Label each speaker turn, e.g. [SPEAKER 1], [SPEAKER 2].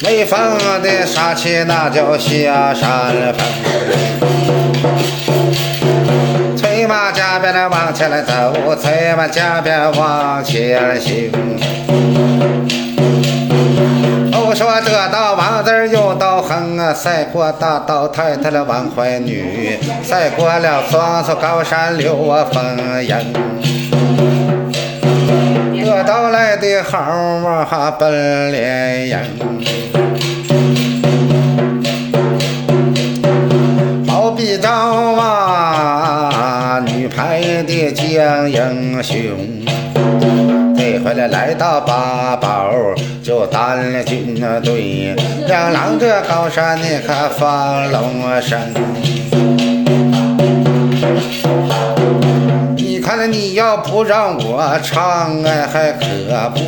[SPEAKER 1] 没风的杀气那叫下山风。催马加鞭的往前来走，催马加鞭往前行。都说得道王字有道横啊，赛过大道太太的王怀女，赛过了双手高山流啊风。的好啊本连营，好比照啊女排的将英雄。这回来来到八宝，就单了军队，两郎这高山你可放龙声。你要不让我唱，哎，还可不。